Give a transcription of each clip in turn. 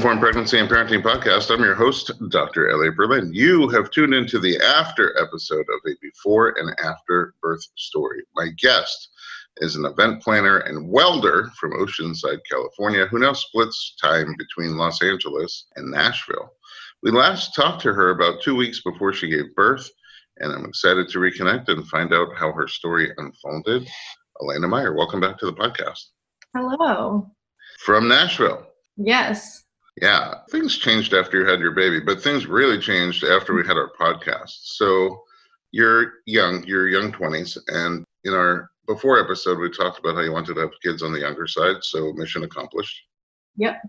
Informed Pregnancy and Parenting Podcast. I'm your host, Dr. Elliot Berlin. You have tuned into the after episode of a before and after birth story. My guest is an event planner and welder from Oceanside, California, who now splits time between Los Angeles and Nashville. We last talked to her about two weeks before she gave birth, and I'm excited to reconnect and find out how her story unfolded. Alaina Meyer, welcome back to the podcast. Hello. From Nashville. Yes. Yeah, things changed after you had your baby, but things really changed after we had our podcast. So you're young, you're young 20s, and in our before episode, we talked about how you wanted to have kids on the younger side, so mission accomplished. Yep.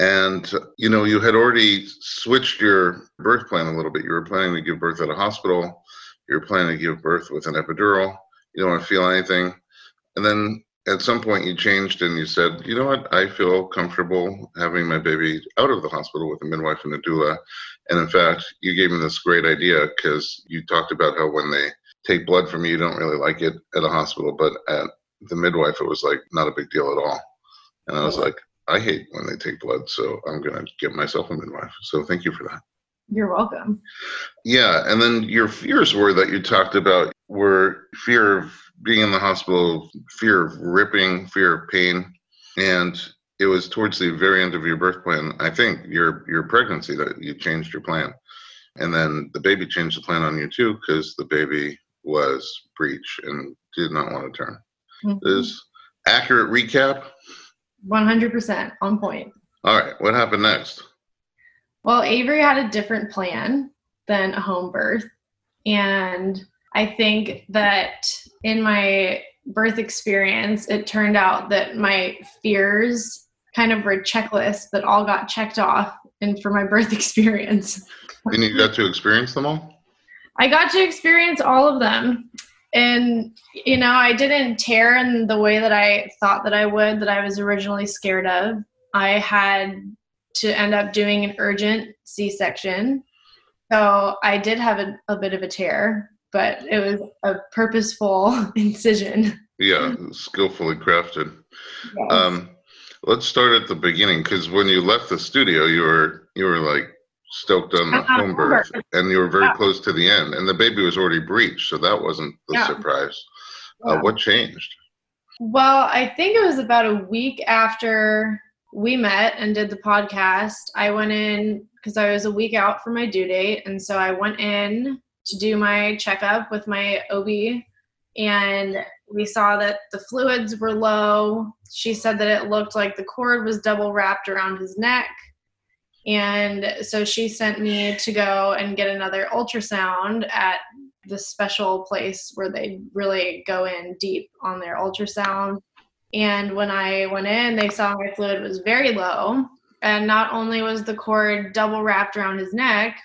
And you know, you had already switched your birth plan a little bit. You were planning to give birth at a hospital. You were planning to give birth with an epidural. You don't want to feel anything. And then at some point you changed and you said, you know what, I feel comfortable having my baby out of the hospital with a midwife and a doula. And in fact, you gave me this great idea because you talked about how when they take blood from you, you don't really like it at a hospital, but at the midwife, it was like not a big deal at all. And I was oh, like, I hate when they take blood, so I'm going to get myself a midwife. So thank you for that. You're welcome. Yeah. And then your fears were that you talked about were fear of being in the hospital, fear of ripping, fear of pain. And it was towards the very end of your birth plan, I think, your your pregnancy that you changed your plan. And then the baby changed the plan on you too, because the baby was breech and did not want to turn. Mm-hmm. Is accurate recap? 100% on point. All right. What happened next? Well, Avery had a different plan than a home birth. And I think that in my birth experience, it turned out that my fears kind of were checklists that all got checked off and for my birth experience. and you got to experience them all? I got to experience all of them. And, you know, I didn't tear in the way that I thought that I would, that I was originally scared of. I had to end up doing an urgent C section. So I did have a, a bit of a tear, but it was a purposeful incision. Yeah, skillfully crafted. Yes. Um, let's start at the beginning because when you left the studio, you were you were like stoked on the uh, home birth, and you were very yeah. close to the end, and the baby was already breached, so that wasn't the yeah. surprise. Uh, yeah. Uh, what changed? Well, I think it was about a week after we met and did the podcast. I went in because I was a week out for my due date, and so I went in to do my checkup with my OB and we saw that the fluids were low. She said that it looked like the cord was double wrapped around his neck. And so she sent me to go and get another ultrasound at the special place where they really go in deep on their ultrasound. And when I went in, they saw my fluid was very low. And not only was the cord double wrapped around his neck,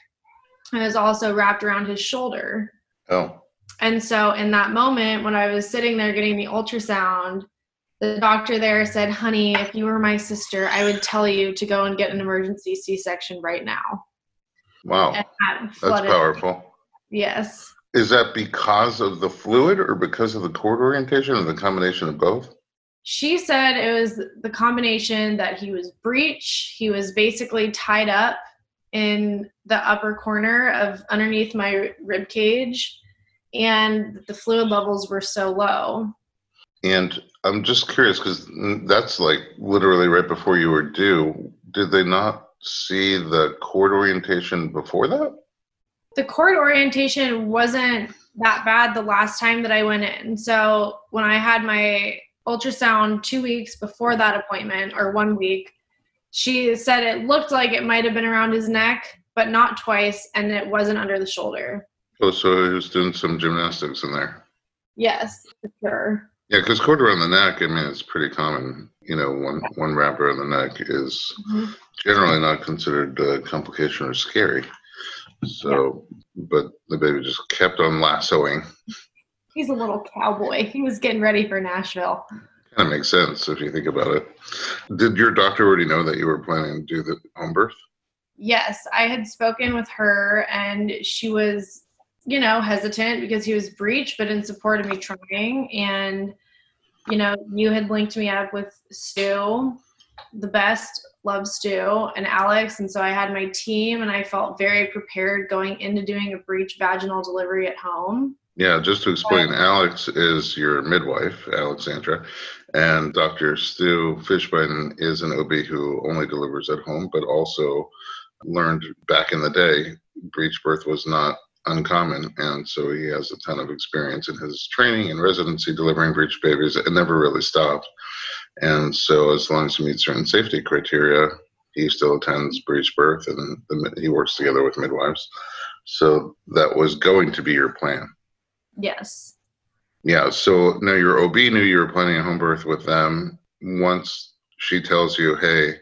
it was also wrapped around his shoulder. Oh. And so in that moment, when I was sitting there getting the ultrasound, the doctor there said, Honey, if you were my sister, I would tell you to go and get an emergency C section right now. Wow. That That's powerful. Yes. Is that because of the fluid or because of the cord orientation or the combination of both? She said it was the combination that he was breech, he was basically tied up in the upper corner of underneath my rib cage and the fluid levels were so low. And i'm just curious because that's like literally right before you were due. Did they not see the cord orientation before that? The cord orientation wasn't that bad the last time that i went in. So when i had my ultrasound two weeks before that appointment or one week she said it looked like it might have been around his neck, but not twice, and it wasn't under the shoulder. Oh, so he was doing some gymnastics in there. Yes, for sure. Yeah, because cord around the neck, I mean, it's pretty common. You know, one one wrap around the neck is mm-hmm. generally not considered a complication or scary. So, yeah. but the baby just kept on lassoing. He's a little cowboy. He was getting ready for Nashville. Kind of makes sense if you think about it. Did your doctor already know that you were planning to do the home birth? Yes, I had spoken with her and she was, you know, hesitant because he was breech, but in support of me trying. And, you know, you had linked me up with Stu the best, love Stu and Alex. And so I had my team and I felt very prepared going into doing a breech vaginal delivery at home. Yeah, just to explain, Alex is your midwife, Alexandra, and Dr. Stu Fischbein is an OB who only delivers at home, but also learned back in the day breech birth was not uncommon, and so he has a ton of experience in his training and residency delivering breech babies. It never really stopped, and so as long as he meets certain safety criteria, he still attends breech birth, and he works together with midwives. So that was going to be your plan. Yes. Yeah. So now your OB knew you were planning a home birth with them. Once she tells you, "Hey,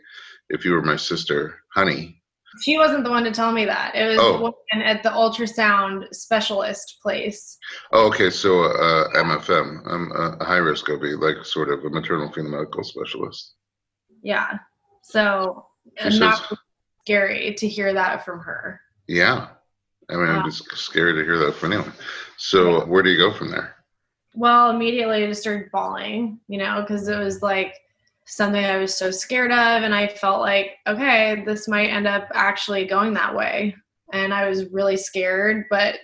if you were my sister, honey." She wasn't the one to tell me that. It was oh. at the ultrasound specialist place. Oh, okay. So uh, MFM, I'm a high risk OB, like sort of a maternal fetal medical specialist. Yeah. So not scary to hear that from her. Yeah. I mean, I'm just scared to hear that from anyone. So, where do you go from there? Well, immediately I just started bawling, you know, because it was like something I was so scared of. And I felt like, okay, this might end up actually going that way. And I was really scared, but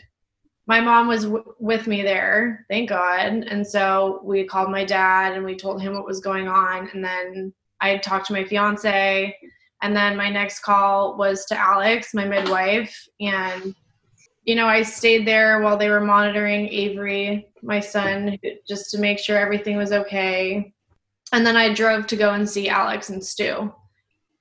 my mom was w- with me there, thank God. And so we called my dad and we told him what was going on. And then I talked to my fiance. And then my next call was to Alex, my midwife. And you know, I stayed there while they were monitoring Avery, my son, just to make sure everything was okay. And then I drove to go and see Alex and Stu.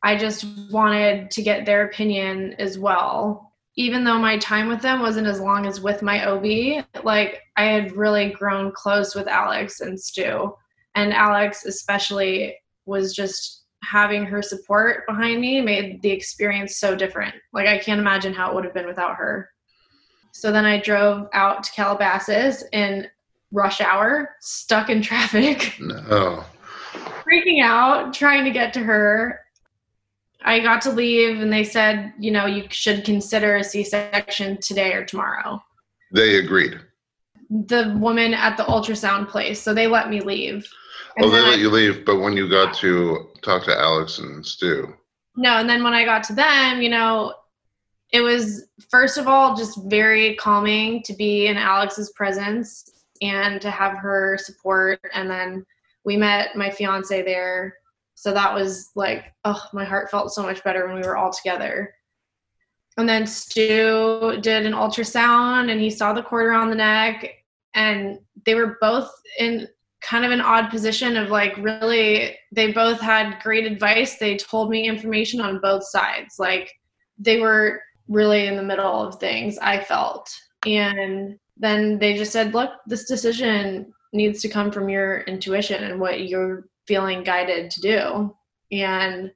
I just wanted to get their opinion as well. Even though my time with them wasn't as long as with my OB, like I had really grown close with Alex and Stu. And Alex, especially, was just having her support behind me made the experience so different. Like I can't imagine how it would have been without her. So then I drove out to Calabasas in rush hour, stuck in traffic. No. Freaking out, trying to get to her. I got to leave and they said, you know, you should consider a C section today or tomorrow. They agreed. The woman at the ultrasound place. So they let me leave. Oh, and oh, they let I, you leave, but when you got to talk to Alex and Stu. No, and then when I got to them, you know, it was first of all just very calming to be in Alex's presence and to have her support. And then we met my fiance there. So that was like oh my heart felt so much better when we were all together. And then stu did an ultrasound and he saw the cord around the neck. And they were both in kind of an odd position of like really they both had great advice. They told me information on both sides. Like they were really in the middle of things, I felt. And then they just said, look, this decision needs to come from your intuition and what you're feeling guided to do. And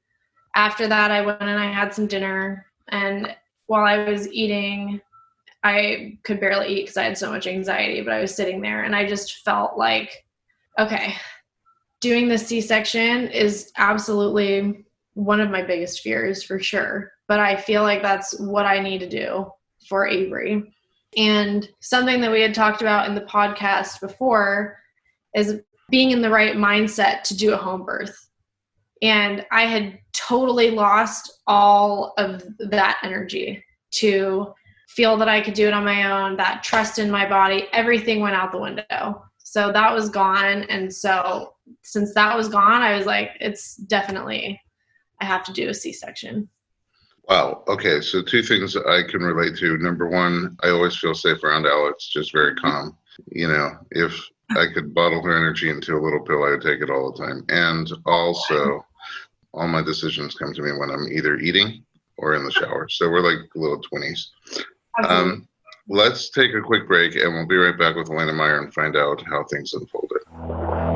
after that, I went and I had some dinner. And while I was eating, I could barely eat because I had so much anxiety, but I was sitting there and I just felt like, okay, doing the C section is absolutely one of my biggest fears for sure but I feel like that's what I need to do for Avery. And something that we had talked about in the podcast before is being in the right mindset to do a home birth. And I had totally lost all of that energy to feel that I could do it on my own, that trust in my body, everything went out the window. So that was gone. And so since that was gone, I was like, it's definitely, I have to do a C section. Wow. Okay. So two things I can relate to. Number one, I always feel safe around Alex, just very calm. You know, if I could bottle her energy into a little pill, I would take it all the time. And also, all my decisions come to me when I'm either eating or in the shower. So we're like little twinnies. Um, let's take a quick break and we'll be right back with Alaina Meyer and find out how things unfolded.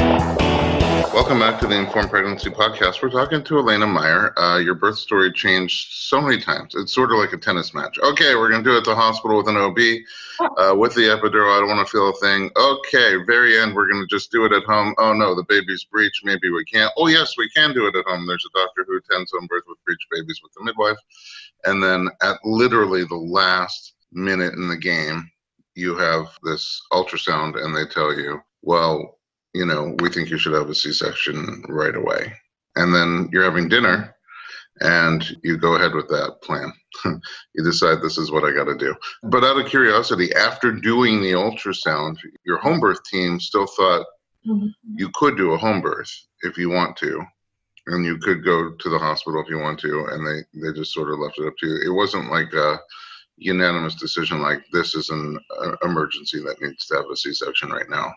Welcome back to the Informed Pregnancy Podcast. We're talking to Alaina Meyer. Uh, your birth story changed so many times. It's sort of like a tennis match. Okay, we're going to do it at the hospital with an OB, uh, with the epidural. I don't want to feel a thing. Okay, very end, we're going to just do it at home. Oh no, the baby's breech. Maybe we can't. Oh yes, we can do it at home. There's a doctor who attends home birth with breech babies with the midwife. And then at literally the last minute in the game, you have this ultrasound and they tell you, well, you know, we think you should have a C section right away. And then you're having dinner and you go ahead with that plan. you decide this is what I got to do. But out of curiosity, after doing the ultrasound, your home birth team still thought mm-hmm. you could do a home birth if you want to. And you could go to the hospital if you want to, and they, they just sort of left it up to you. It wasn't like a unanimous decision like this is an uh, emergency that needs to have a C section right now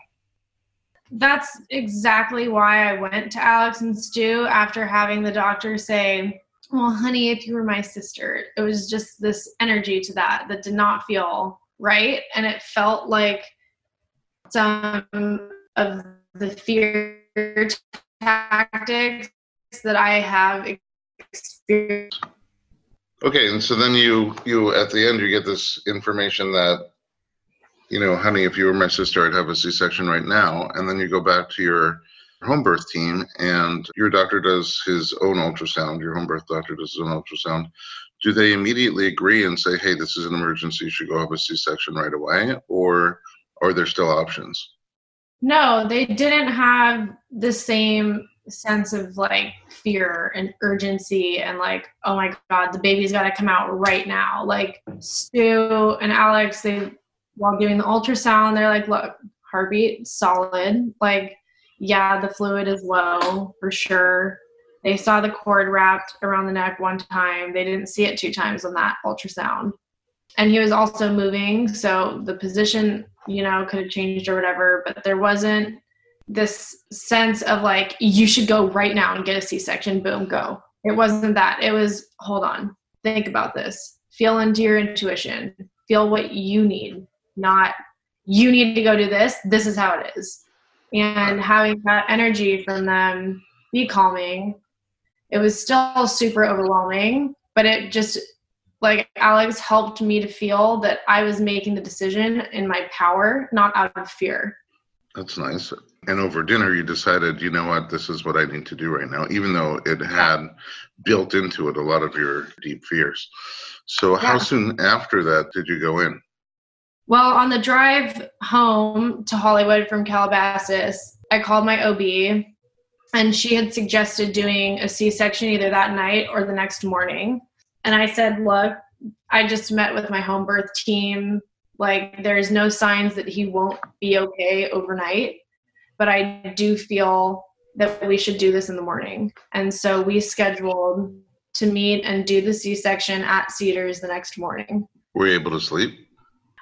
that's exactly why I went to Alex and Stu after having the doctor say, Well, honey, if you were my sister, it was just this energy to that that did not feel right. And it felt like some of the fear tactics that I have experienced. Okay, and so then you you at the end you get this information that you know, honey, if you were my sister, I'd have a C section right now. And then you go back to your home birth team and your doctor does his own ultrasound, your home birth doctor does his own ultrasound. Do they immediately agree and say, hey, this is an emergency, you should go have a C section right away? Or are there still options? No, they didn't have the same sense of like fear and urgency and like oh my god the baby's got to come out right now like stu and alex they while doing the ultrasound, they're like, look, heartbeat solid. Like, yeah, the fluid is low for sure. They saw the cord wrapped around the neck one time. They didn't see it two times on that ultrasound. And he was also moving, so the position, you know, could have changed or whatever, but there wasn't this sense of like, you should go right now and get a C section, boom, go. It wasn't that. It was, hold on, think about this, feel into your intuition, feel what you need not you need to go do this this is how it is. And having that energy from them be calming. It was still super overwhelming but it just like alex helped me to feel that i was making the decision in my power not out of fear. That's nice. And over dinner you decided you know what? This is what i need to do right now even though it had built into it a lot of your deep fears. So yeah. how soon after that did you go in well, on the drive home to Hollywood from Calabasas, I called my OB and she had suggested doing a C section either that night or the next morning. And I said, Look, I just met with my home birth team. Like, there's no signs that he won't be okay overnight, but I do feel that we should do this in the morning. And so we scheduled to meet and do the C section at Cedars the next morning. Were you able to sleep?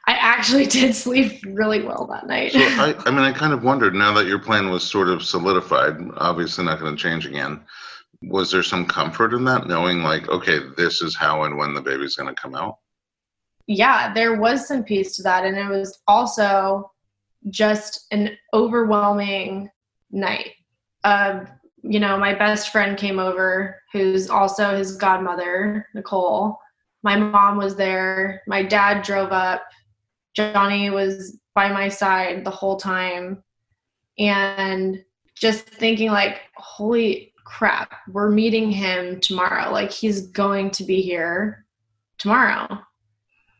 I actually did sleep really well that night. so I, I mean, I kind of wondered now that your plan was sort of solidified, obviously not going to change again. Was there some comfort in that, knowing like, okay, this is how and when the baby's going to come out? Yeah, there was some peace to that, and it was also just an overwhelming night. Uh, you know, my best friend came over, who's also his godmother, Nicole. My mom was there. My dad drove up Johnny was by my side the whole time. And just thinking, like, holy crap, we're meeting him tomorrow. Like, he's going to be here tomorrow.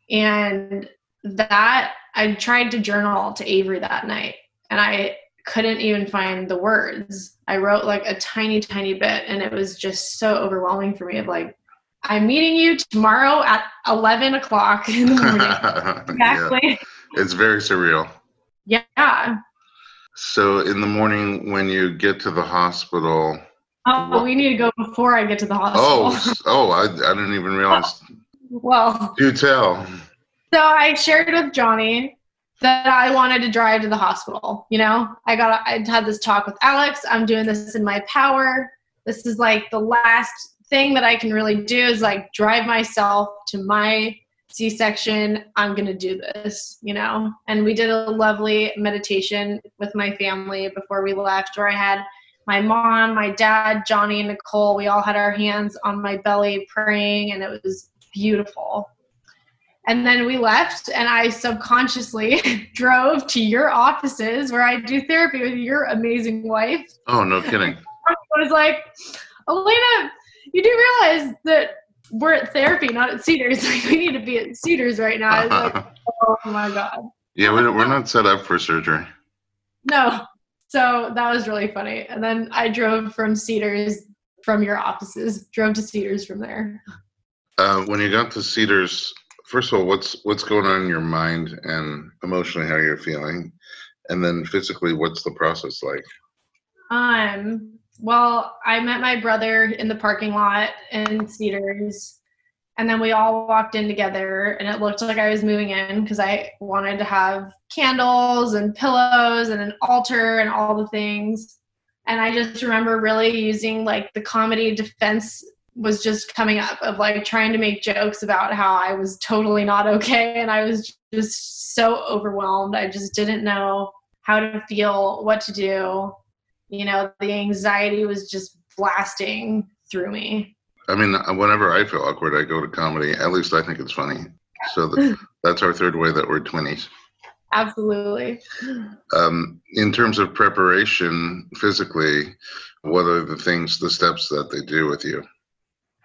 And that, I tried to journal to Avery that night, and I couldn't even find the words. I wrote like a tiny, tiny bit, and it was just so overwhelming for me of like, I'm meeting you tomorrow at 11 o'clock in the morning. exactly. Yeah. It's very surreal. Yeah. So in the morning when you get to the hospital, Oh, What? we need to go before I get to the oh, hospital. oh, oh, I, I didn't even realize. well, Do tell. so I shared with Johnny that I wanted to drive to the hospital. You know, I got I had this talk with Alex. I'm doing this in my power. This is like the last thing that I can really do is like drive myself to my C-section. I'm gonna do this, you know. And we did a lovely meditation with my family before we left, where I had my mom, my dad, Johnny, and Nicole. We all had our hands on my belly praying, and it was beautiful. And then we left, and I subconsciously drove to your offices where I do therapy with your amazing wife. Oh, no kidding. I was like, Alaina, you do realize that we're at therapy, not at Cedars. Like, we need to be at Cedars right now. Like, oh my God. yeah, we're, we're not set up for surgery. No. So that was really funny. And then I drove from Cedars from your offices, drove to Cedars from there. Uh, when you got to Cedars, first of all, what's what's going on in your mind and emotionally how you're feeling, and then physically, what's the process like? Um, well, I met my brother in the parking lot in Cedars, and then we all walked in together, and it looked like I was moving in because I wanted to have candles and pillows and an altar and all the things. And I just remember really using like the comedy defense was just coming up of like trying to make jokes about how I was totally not okay and I was just so overwhelmed. I just didn't know how to feel, what to do you know the anxiety was just blasting through me I mean, whenever I feel awkward, I go to comedy. At least I think it's funny. So the, that's our third way that we're twinnies. absolutely Um, in terms of preparation physically, what are the things, the steps that they do with you?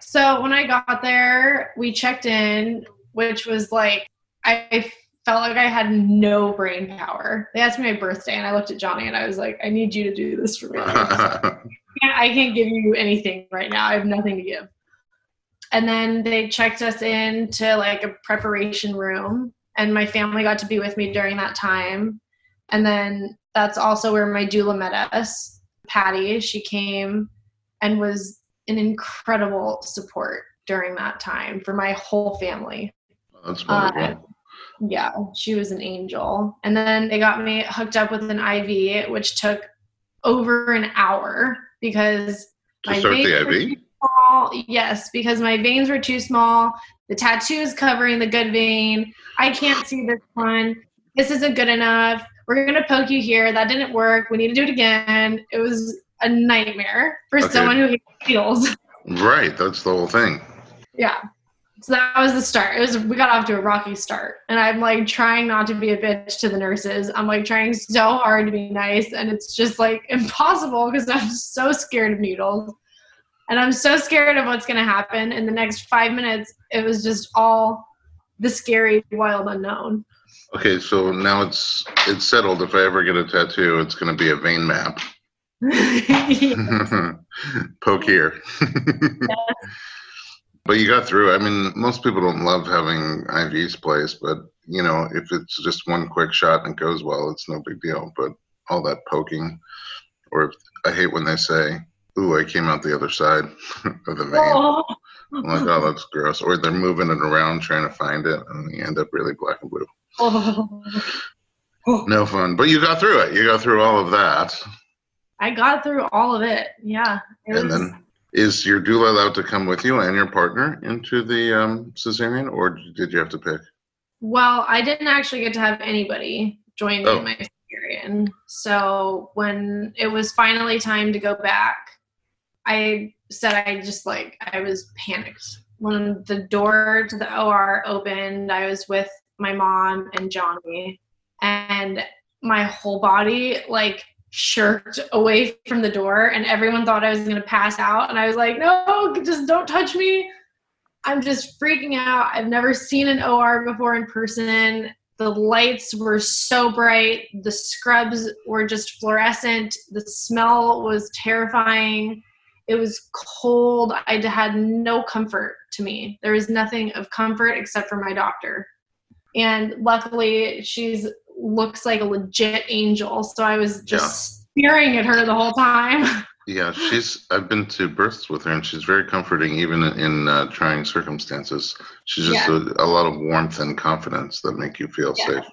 so when i got there we checked in which was like i felt like i had no brain power they asked me my birthday and i looked at johnny and i was like i need you to do this for me I can't, I can't give you anything right now. I have nothing to give. And then they checked us into like a preparation room, and my family got to be with me during that time. And then that's also where my doula met us. Patty, she came and was an incredible support during that time for my whole family. that's Uh, wonderful. Yeah, she was an angel. And then they got me hooked up with an IV, which took over an hour because to my veins the were IV? too small. Yes, because my veins were too small. The tattoo is covering the good vein. I can't see this one. This isn't good enough. We're gonna poke you here. That didn't work. We need to do it again. It was a nightmare for Okay. someone who hates needles. Right, that's the whole thing. Yeah. So that was the start. It was we got off to a rocky start. And I'm like trying not to be a bitch to the nurses. I'm like trying so hard to be nice and it's just like impossible because I'm so scared of needles. And I'm so scared of what's gonna happen in the next five minutes. It was just all the scary wild unknown. Okay, so now it's it's settled. If I ever get a tattoo, it's going to be a vein map. Poke here. But you got through. I mean, most people don't love having IVs placed, but you know, if it's just one quick shot and it goes well, it's no big deal. But all that poking, or if, I hate when they say, "Ooh, I came out the other side of the vein." Oh. I'm like, oh, that's gross. Or they're moving it around trying to find it, and you end up really black and blue. Oh. No fun. But you got through it. You got through all of that. I got through all of it. Yeah. It And was- then, is your doula allowed to come with you and your partner into the um, cesarean, or did you have to pick? Well, I didn't actually get to have anybody join me Oh. in my cesarean. So when it was finally time to go back, I said I just like I was panicked. When the door to the OR opened, I was with my mom and Johnny, and my whole body like shirked away from the door, and everyone thought I was gonna pass out. And I was like, "No, just don't touch me." I'm just freaking out. I've never seen an OR before in person. The lights were so bright. The scrubs were just fluorescent. The smell was terrifying. It was cold. I had no comfort to me. There was nothing of comfort except for my doctor. And luckily, she's looks like a legit angel. So I was just staring at her the whole time. Yeah, she's. I've been to births with her, and she's very comforting, even in uh, trying circumstances. She's just Yeah. a, a lot of warmth and confidence that make you feel Yeah. safe.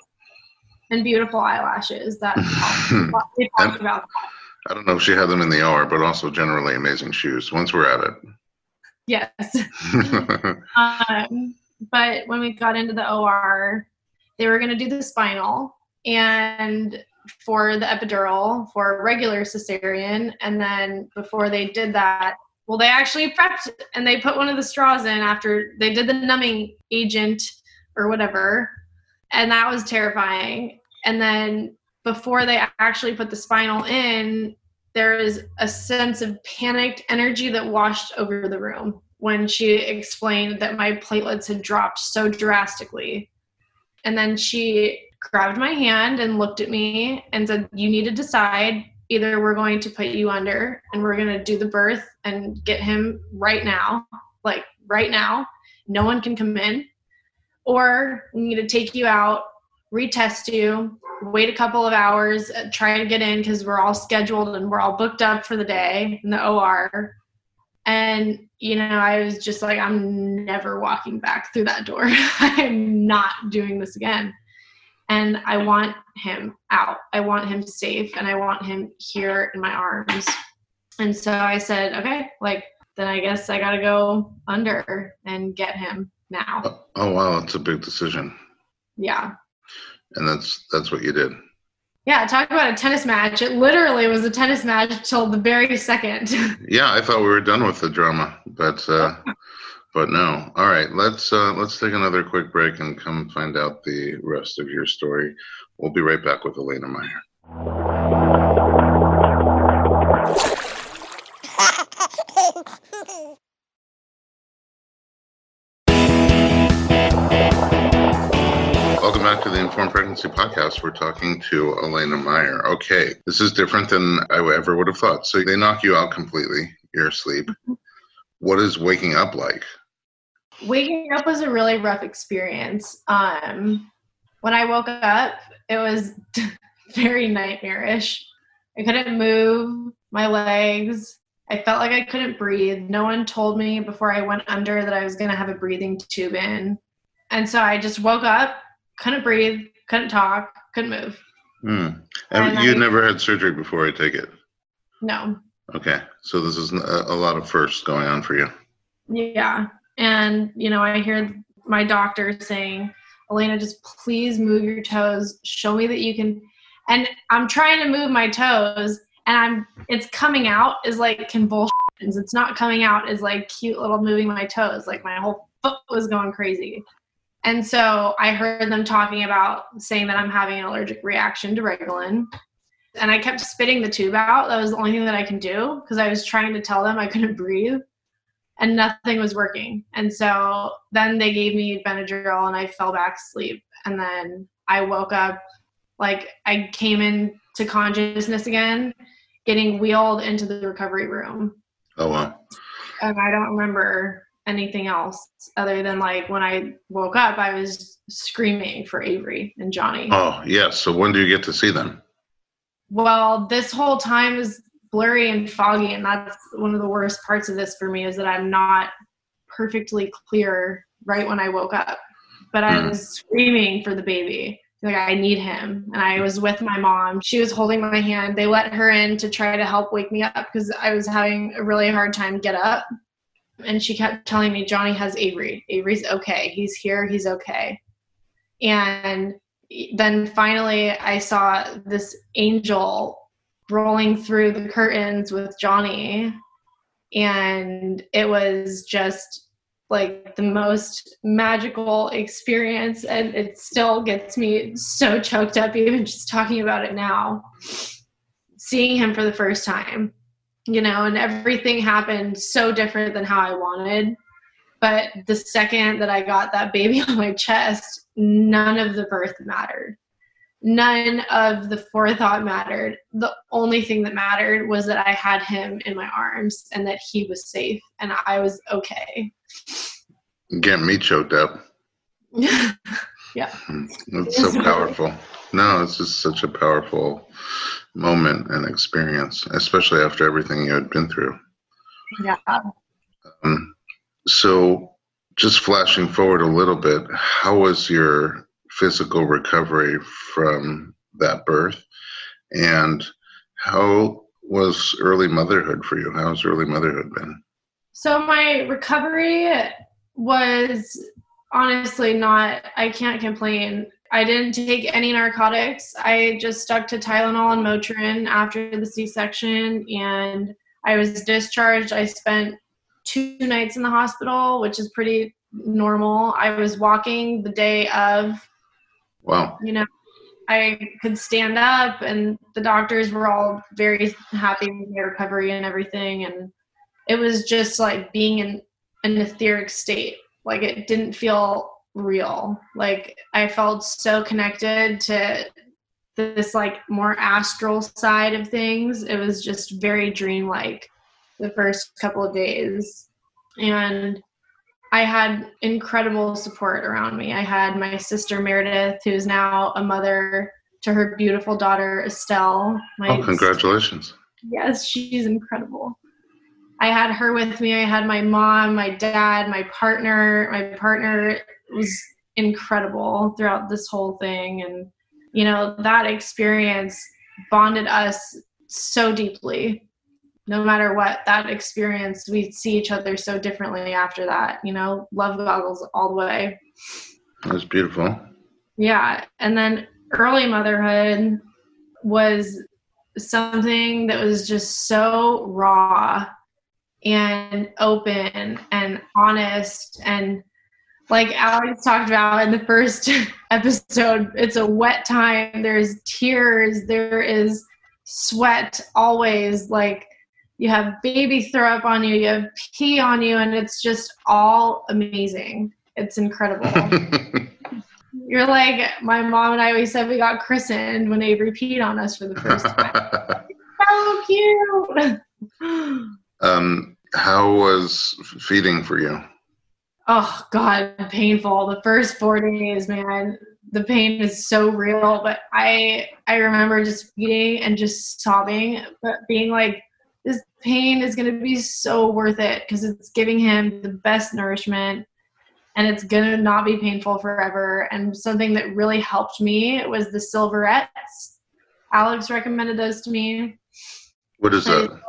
and beautiful eyelashes that we talked about I don't know if she had them in the OR, but also generally amazing shoes. Once we're at it. yes um, but when we got into the or they were going to do the spinal and for the epidural for regular cesarean. And then before they did that well they actually prepped and they put one of the straws in after they did the numbing agent or whatever. And that was terrifying. And then before they actually put the spinal in there is a sense of panicked energy that washed over the room when she explained that my platelets had dropped so drastically. And then she grabbed my hand and looked at me and said, You need to decide either we're going to put you under and we're going to do the birth and get him right now, like right now. No one can come in. Or we need to take you out, retest you, wait a couple of hours, try to get in because we're all scheduled and we're all booked up for the day in the OR. And, you know, I was just like, I'm never walking back through that door. I'm not doing this again. And I want him out. I want him safe and I want him here in my arms. And so I said, okay, like, then I guess I got to go under and get him now. Oh, oh wow, that's a big decision, Yeah. and that's that's what you did. Yeah, talk about a tennis match. It literally was a tennis match till the very second. Yeah, I thought we were done with the drama, but uh, but no. All right, let's uh, let's take another quick break and come find out the rest of your story. We'll be right back with Alaina Meyer. Welcome back to the Informed Pregnancy Podcast. We're talking to Alaina Meyer. Okay, this is different than I ever would have thought. So they knock you out completely. You're asleep. What is waking up like? Waking up was a really rough experience. Um, when I woke up, it was very nightmarish. I couldn't move my legs. I felt like I couldn't breathe. No one told me before I went under that I was going to have a breathing tube in. And so I just woke up, couldn't breathe, couldn't talk, couldn't move. Hmm. And you I- never had surgery before, I take it. No. Okay, so this is a, a lot of firsts going on for you. Yeah. And, you know, I hear my doctor saying, Alaina, just please move your toes. Show me that you can. And I'm trying to move my toes and I'm, it's coming out is like convulsions. It's not coming out is like cute little moving my toes. Like my whole foot was going crazy. And so I heard them talking about saying that I'm having an allergic reaction to Reglan. And I kept spitting the tube out. That was the only thing that I can do because I was trying to tell them I couldn't breathe and nothing was working. And so then they gave me Benadryl and I fell back asleep. And then I woke up, like I came into consciousness again, getting wheeled into the recovery room. Oh wow. And I don't remember anything else other than like when I woke up, I was screaming for Avery and Johnny. Oh yes. So when do you get to see them? Well, this whole time is blurry and foggy, and that's one of the worst parts of this for me is that I'm not perfectly clear right when I woke up. But I Hmm. was screaming for the baby. Like I need him. And I was with my mom. She was holding my hand. They let her in to try to help wake me up because I was having a really hard time get up. And she kept telling me Johnny has Avery. Avery's okay. He's here. He's okay. And then finally I saw this angel rolling through the curtains with Johnny and it was just like the most magical experience and it still gets me so choked up even just talking about it now seeing him for the first time you know and everything happened so different than how I wanted but the second that I got that baby on my chest none of the birth mattered none of the forethought mattered. The only thing that mattered was that I had him in my arms and that he was safe and I was okay. Getting me choked up. yeah. Hmm. That's so powerful. No, it's just such a powerful moment and experience, especially after everything you had been through. Yeah. Um, so, just flashing forward a little bit, how was your physical recovery from that birth? And how was early motherhood for you? How How's early motherhood been? So, my recovery was honestly not, I can't complain. I didn't take any narcotics. I just stuck to Tylenol and Motrin after the C section, and I was discharged. I spent two nights in the hospital, which is pretty normal. I was walking the day of. Wow. You know, I could stand up, and the doctors were all very happy with my recovery and everything. And it was just like being in an etheric state. Like it didn't feel real. Like I felt so connected to this like more astral side of things. It was just very dreamlike the first couple of days. And I had incredible support around me. I had my sister Meredith, who's now a mother to her beautiful daughter Estelle. oh, congratulations. Yes, she's incredible. I had her with me. I had my mom, my dad, my partner. My partner was incredible throughout this whole thing. And, you know, that experience bonded us so deeply. No matter what that experience, we see each other so differently after that. You know, love goggles all the way. That's beautiful. Yeah. And then early motherhood was something that was just so raw and open and honest and like Alex talked about in the first episode, it's a wet time. There's tears, there is sweat always. Like you have baby throw up on you, you have pee on you, and it's just all amazing. It's incredible. You're like my mom and I always said we got christened when Avery peed on us for the first time. so cute. um, how was feeding for you? Oh God, painful. The first four days, man, the pain is so real. But I I remember just feeding and just sobbing, but being like, this pain is gonna be so worth it because it's giving him the best nourishment and it's gonna not be painful forever. And something that really helped me was the silverettes. Alex recommended those to me. What is that?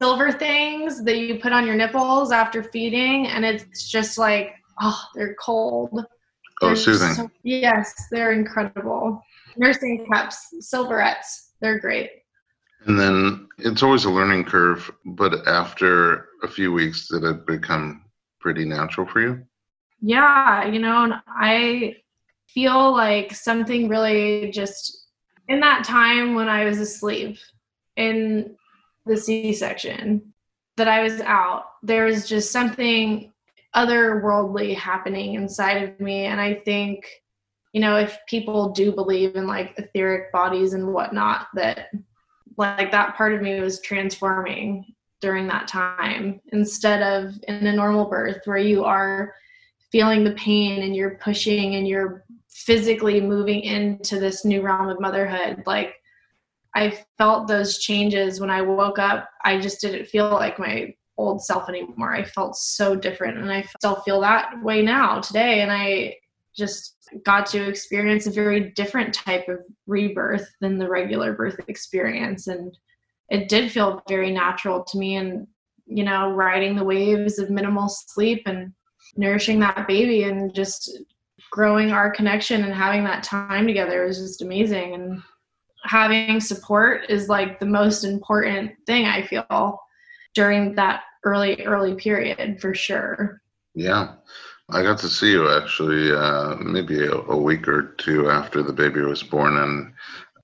Silver things that you put on your nipples after feeding, and it's just like, oh, they're cold. Oh, they're soothing. So, yes, they're incredible. Nursing cups, silverettes, they're great. And then it's always a learning curve, but after a few weeks, did it become pretty natural for you? Yeah, you know, I feel like something really just in that time when I was asleep in the C-section that I was out, there was just something otherworldly happening inside of me. And I think, you know, if people do believe in like etheric bodies and whatnot, that like that part of me was transforming during that time instead of in a normal birth where you are feeling the pain and you're pushing and you're physically moving into this new realm of motherhood. Like I felt those changes when I woke up. I just didn't feel like my old self anymore. I felt so different and I still feel that way now today and I just got to experience a very different type of rebirth than the regular birth experience and it did feel very natural to me and you know riding the waves of minimal sleep and nourishing that baby and just growing our connection and having that time together was just amazing and having support is like the most important thing I feel during that early early period for sure. Yeah. I got to see you actually uh, maybe a, a, week or two after the baby was born, and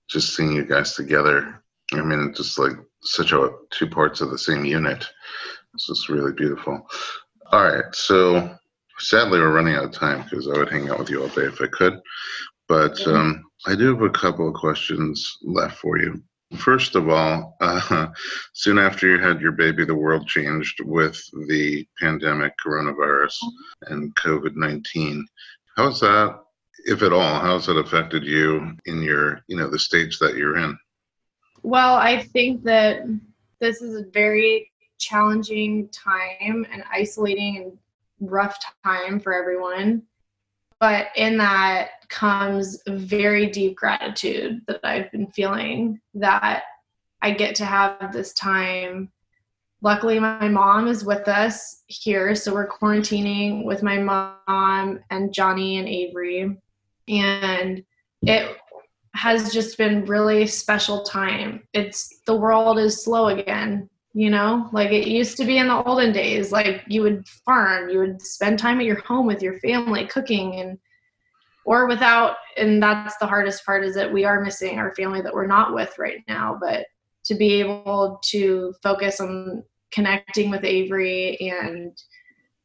just seeing you guys together. I mean, just like such a two parts of the same unit. It's just really beautiful. All right, so sadly we're running out of time because I would hang out with you all day if I could, but um, I do have a couple of questions left for you. First of all, uh, soon after you had your baby, the world changed with the pandemic, coronavirus, and COVID 19. How's that if at all, how's it affected you in your, you know, the stage that you're in? Well, I think that this is a very challenging time and isolating and rough time for everyone. But in that comes very deep gratitude that I've been feeling that I get to have this time. Luckily, my mom is with us here, so we're quarantining with my mom and Johnny and Avery. And it has just been really special time. It's the world is slow again, you know? Like it used to be in the olden days. Like you would farm, you would spend time at your home with your family cooking and or without and that's the hardest part is that we are missing our family that we're not with right now, but to be able to focus on connecting with Avery and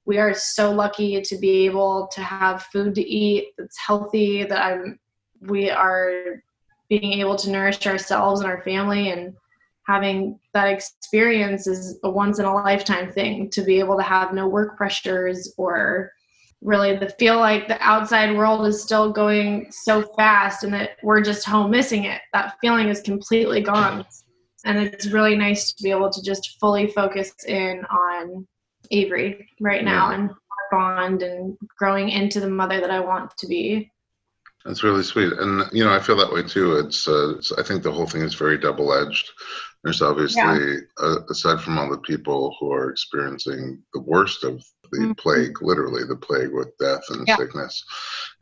we are so lucky to be able to have food to eat that's healthy that I'm we are being able to nourish ourselves and our family and having that experience is a once in a lifetime thing to be able to have no work pressures or really the feel like the outside world is still going so fast and that we're just home missing it. That feeling is completely gone. And it's really nice to be able to just fully focus in on avery right now and bond and growing into the mother that i want to be That's really sweet, and you know I feel that way too. It's, uh, it's I think the whole thing is very double-edged. There's obviously, uh, aside from all the people who are experiencing the worst of the Mhm. plague, literally the plague with death and Yeah. sickness,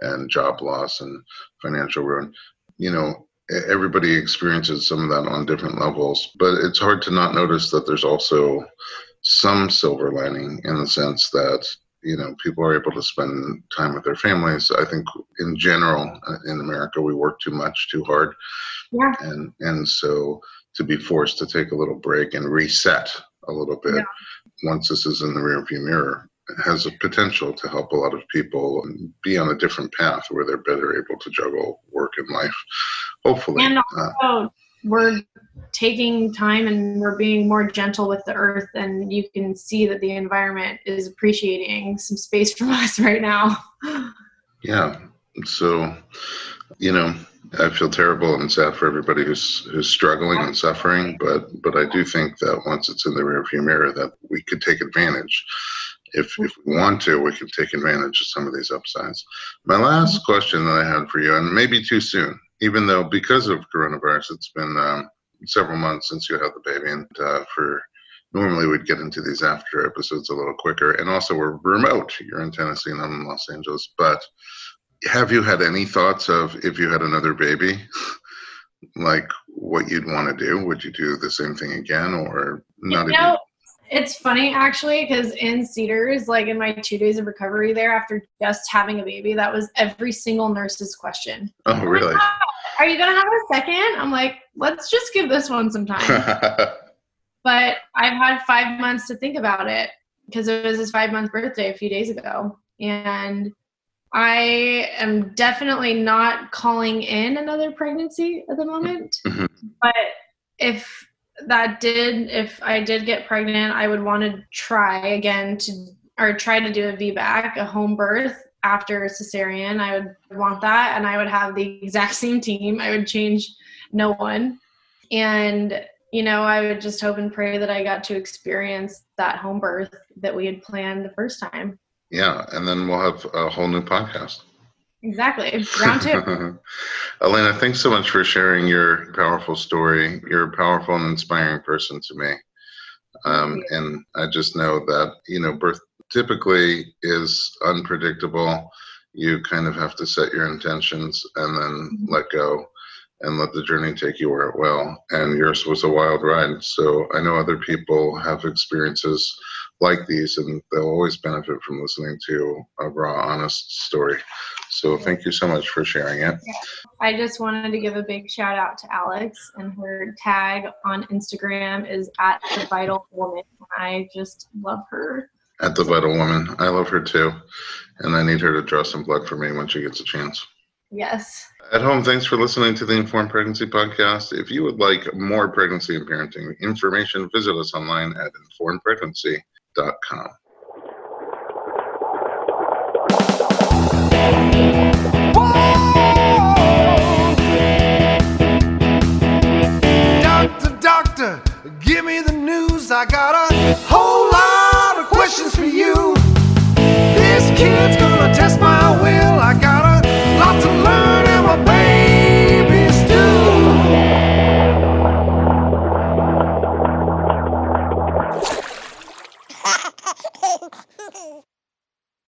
and job loss and financial ruin. You know, everybody experiences some of that on different levels, but it's hard to not notice that there's also some silver lining in the sense that you know people are able to spend time with their families i think in general uh, in america we work too much too hard Yeah. and and so to be forced to take a little break and reset a little bit Yeah. once this is in the rearview mirror has a potential to help a lot of people be on a different path where they're better able to juggle work and life hopefully And uh, so we're taking time and we're being more gentle with the earth and you can see that the environment is appreciating some space from us right now Yeah. So, you know, I feel terrible and sad for everybody who's who's struggling and suffering, but but I do think that once it's in the rearview mirror, that we could take advantage. If if we want to, we can take advantage of some of these upsides. My last question that I had for you, and maybe too soon, even though because of coronavirus, it's been um, several months since you had the baby, and uh, for normally we'd get into these after episodes a little quicker, and also we're remote. You're in Tennessee and I'm in Los Angeles, but have you had any thoughts of if you had another baby like what you'd want to do would you do the same thing again or not you know, it's funny actually because in Cedars, like in my two days of recovery there after just having a baby, that was every single nurse's question. oh really Are you gonna have a second? I'm like, let's just give this one some time. but I've had five months to think about it because it was his five month birthday a few days ago. And I am definitely not calling in another pregnancy at the moment. Mhm. But if that did, if I did get pregnant, I would want to try again to, or try to do a VBAC, a home birth after cesarean. I would want that. And I would have the exact same team. I would change no one. And you know, I would just hope and pray that I got to experience that home birth that we had planned the first time. yeah and then we'll have a whole new podcast Exactly. Round two. Alaina thanks so much for sharing your powerful story you're a powerful and inspiring person to me um, and i just know that you know birth typically is unpredictable. You kind of have to set your intentions and then Mhm. let go and let the journey take you where it will. And yours was a wild ride. So i know other people have experiences like these and they'll always benefit from listening to a raw honest story. So thank you so much for sharing it. I just wanted to give a big shout out to Alex and her tag on Instagram is at the vital woman. I just love her at the Vital Woman. I love her too, and I need her to draw some blood for me when she gets a chance. Yes. At home, thanks for listening to the Informed Pregnancy Podcast. If you would like more pregnancy and parenting information, visit us online at informedpregnancy.com. Whoa! Doctor, doctor, give me the news. I got a whole